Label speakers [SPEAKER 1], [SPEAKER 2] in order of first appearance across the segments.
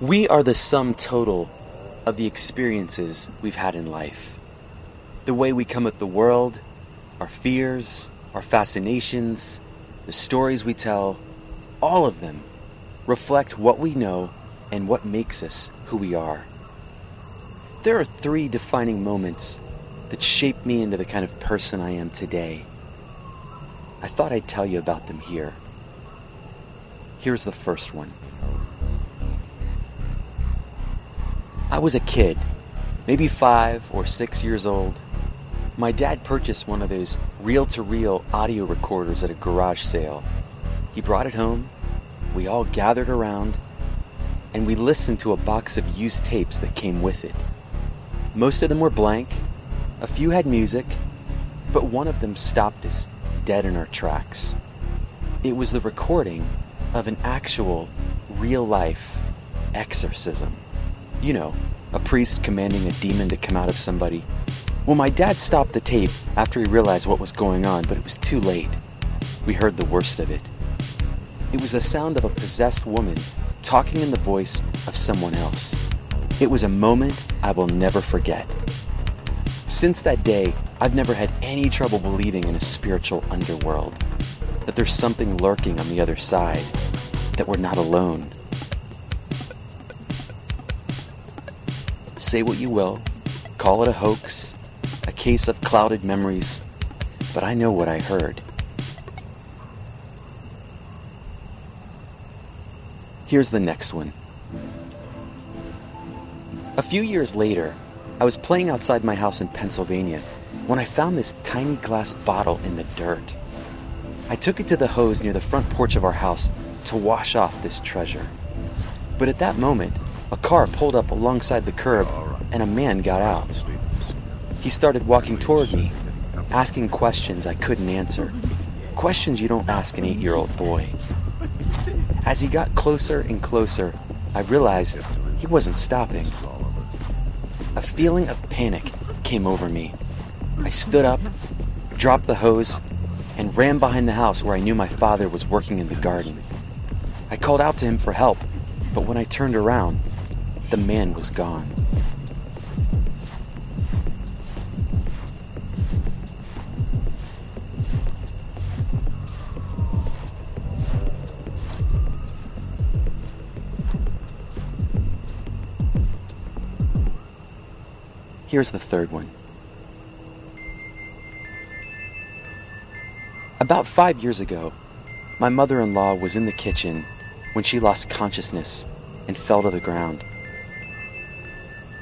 [SPEAKER 1] We are the sum total of the experiences we've had in life. The way we come at the world, our fears, our fascinations, the stories we tell, all of them reflect what we know and what makes us who we are. There are three defining moments that shaped me into the kind of person I am today. I thought I'd tell you about them here. Here's the first one. I was a kid, maybe five or six years old. My dad purchased one of those reel to reel audio recorders at a garage sale. He brought it home, we all gathered around, and we listened to a box of used tapes that came with it. Most of them were blank, a few had music, but one of them stopped us dead in our tracks. It was the recording of an actual, real life exorcism. You know, a priest commanding a demon to come out of somebody. Well, my dad stopped the tape after he realized what was going on, but it was too late. We heard the worst of it. It was the sound of a possessed woman talking in the voice of someone else. It was a moment I will never forget. Since that day, I've never had any trouble believing in a spiritual underworld, that there's something lurking on the other side, that we're not alone. Say what you will, call it a hoax, a case of clouded memories, but I know what I heard. Here's the next one. A few years later, I was playing outside my house in Pennsylvania when I found this tiny glass bottle in the dirt. I took it to the hose near the front porch of our house to wash off this treasure. But at that moment, a car pulled up alongside the curb and a man got out. He started walking toward me, asking questions I couldn't answer. Questions you don't ask an eight year old boy. As he got closer and closer, I realized he wasn't stopping. A feeling of panic came over me. I stood up, dropped the hose, and ran behind the house where I knew my father was working in the garden. I called out to him for help, but when I turned around, the man was gone. Here's the third one. About five years ago, my mother in law was in the kitchen when she lost consciousness and fell to the ground.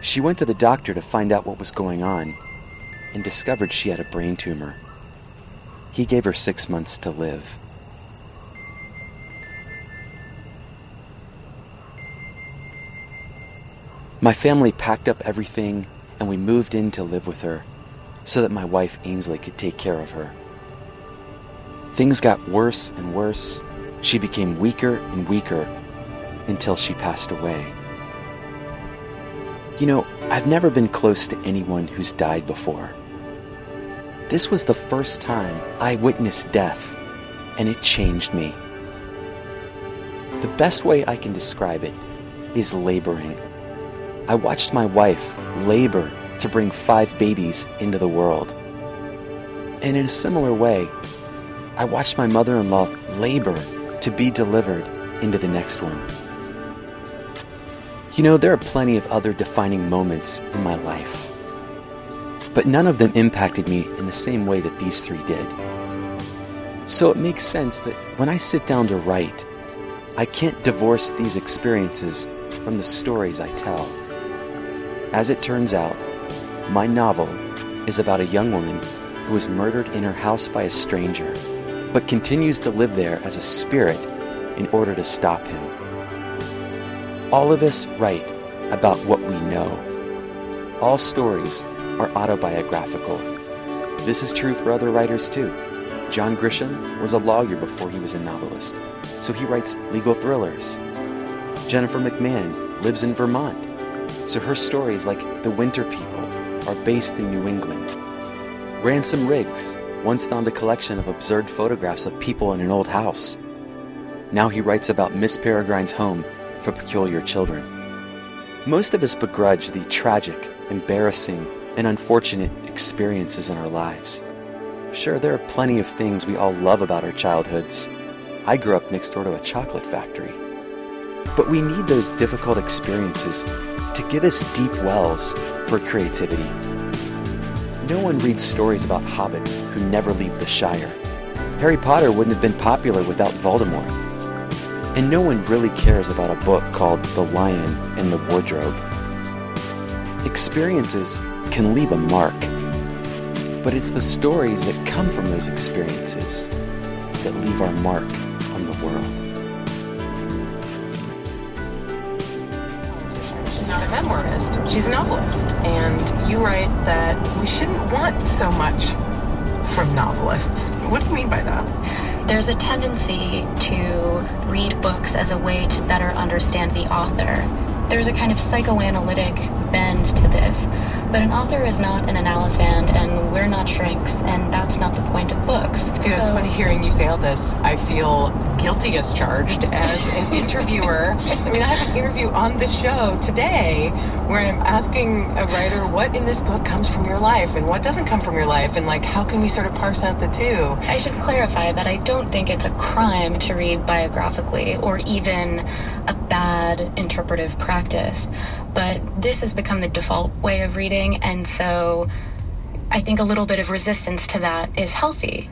[SPEAKER 1] She went to the doctor to find out what was going on and discovered she had a brain tumor. He gave her six months to live. My family packed up everything and we moved in to live with her so that my wife Ainsley could take care of her. Things got worse and worse. She became weaker and weaker until she passed away. You know, I've never been close to anyone who's died before. This was the first time I witnessed death, and it changed me. The best way I can describe it is laboring. I watched my wife labor to bring five babies into the world. And in a similar way, I watched my mother in law labor to be delivered into the next one. You know, there are plenty of other defining moments in my life, but none of them impacted me in the same way that these three did. So it makes sense that when I sit down to write, I can't divorce these experiences from the stories I tell. As it turns out, my novel is about a young woman who was murdered in her house by a stranger, but continues to live there as a spirit in order to stop him. All of us write about what we know. All stories are autobiographical. This is true for other writers too. John Grisham was a lawyer before he was a novelist, so he writes legal thrillers. Jennifer McMahon lives in Vermont so her stories, like The Winter People, are based in New England. Ransom Riggs once found a collection of absurd photographs of people in an old house. Now he writes about Miss Peregrine's home for peculiar children. Most of us begrudge the tragic, embarrassing, and unfortunate experiences in our lives. Sure, there are plenty of things we all love about our childhoods. I grew up next door to a chocolate factory. But we need those difficult experiences to give us deep wells for creativity. No one reads stories about hobbits who never leave the Shire. Harry Potter wouldn't have been popular without Voldemort. And no one really cares about a book called The Lion in the Wardrobe. Experiences can leave a mark, but it's the stories that come from those experiences that leave our mark on the world.
[SPEAKER 2] She's not a memoirist, she's a novelist. And you write that we shouldn't want so much from novelists. What do you mean by that?
[SPEAKER 3] There's a tendency to read books as a way to better understand the author. There's a kind of psychoanalytic bend to this. But an author is not an analysand, and we're not shrinks, and that's not the point of books.
[SPEAKER 2] See, it's funny hearing you say all this. I feel guilty as charged as an interviewer. I mean, I have an interview on this show today where I'm asking a writer what in this book comes from your life and what doesn't come from your life, and like how can we sort of parse out the two.
[SPEAKER 3] I should clarify that I don't think it's a crime to read biographically or even a bad interpretive practice. But this has become the default way of reading, and so I think a little bit of resistance to that is healthy.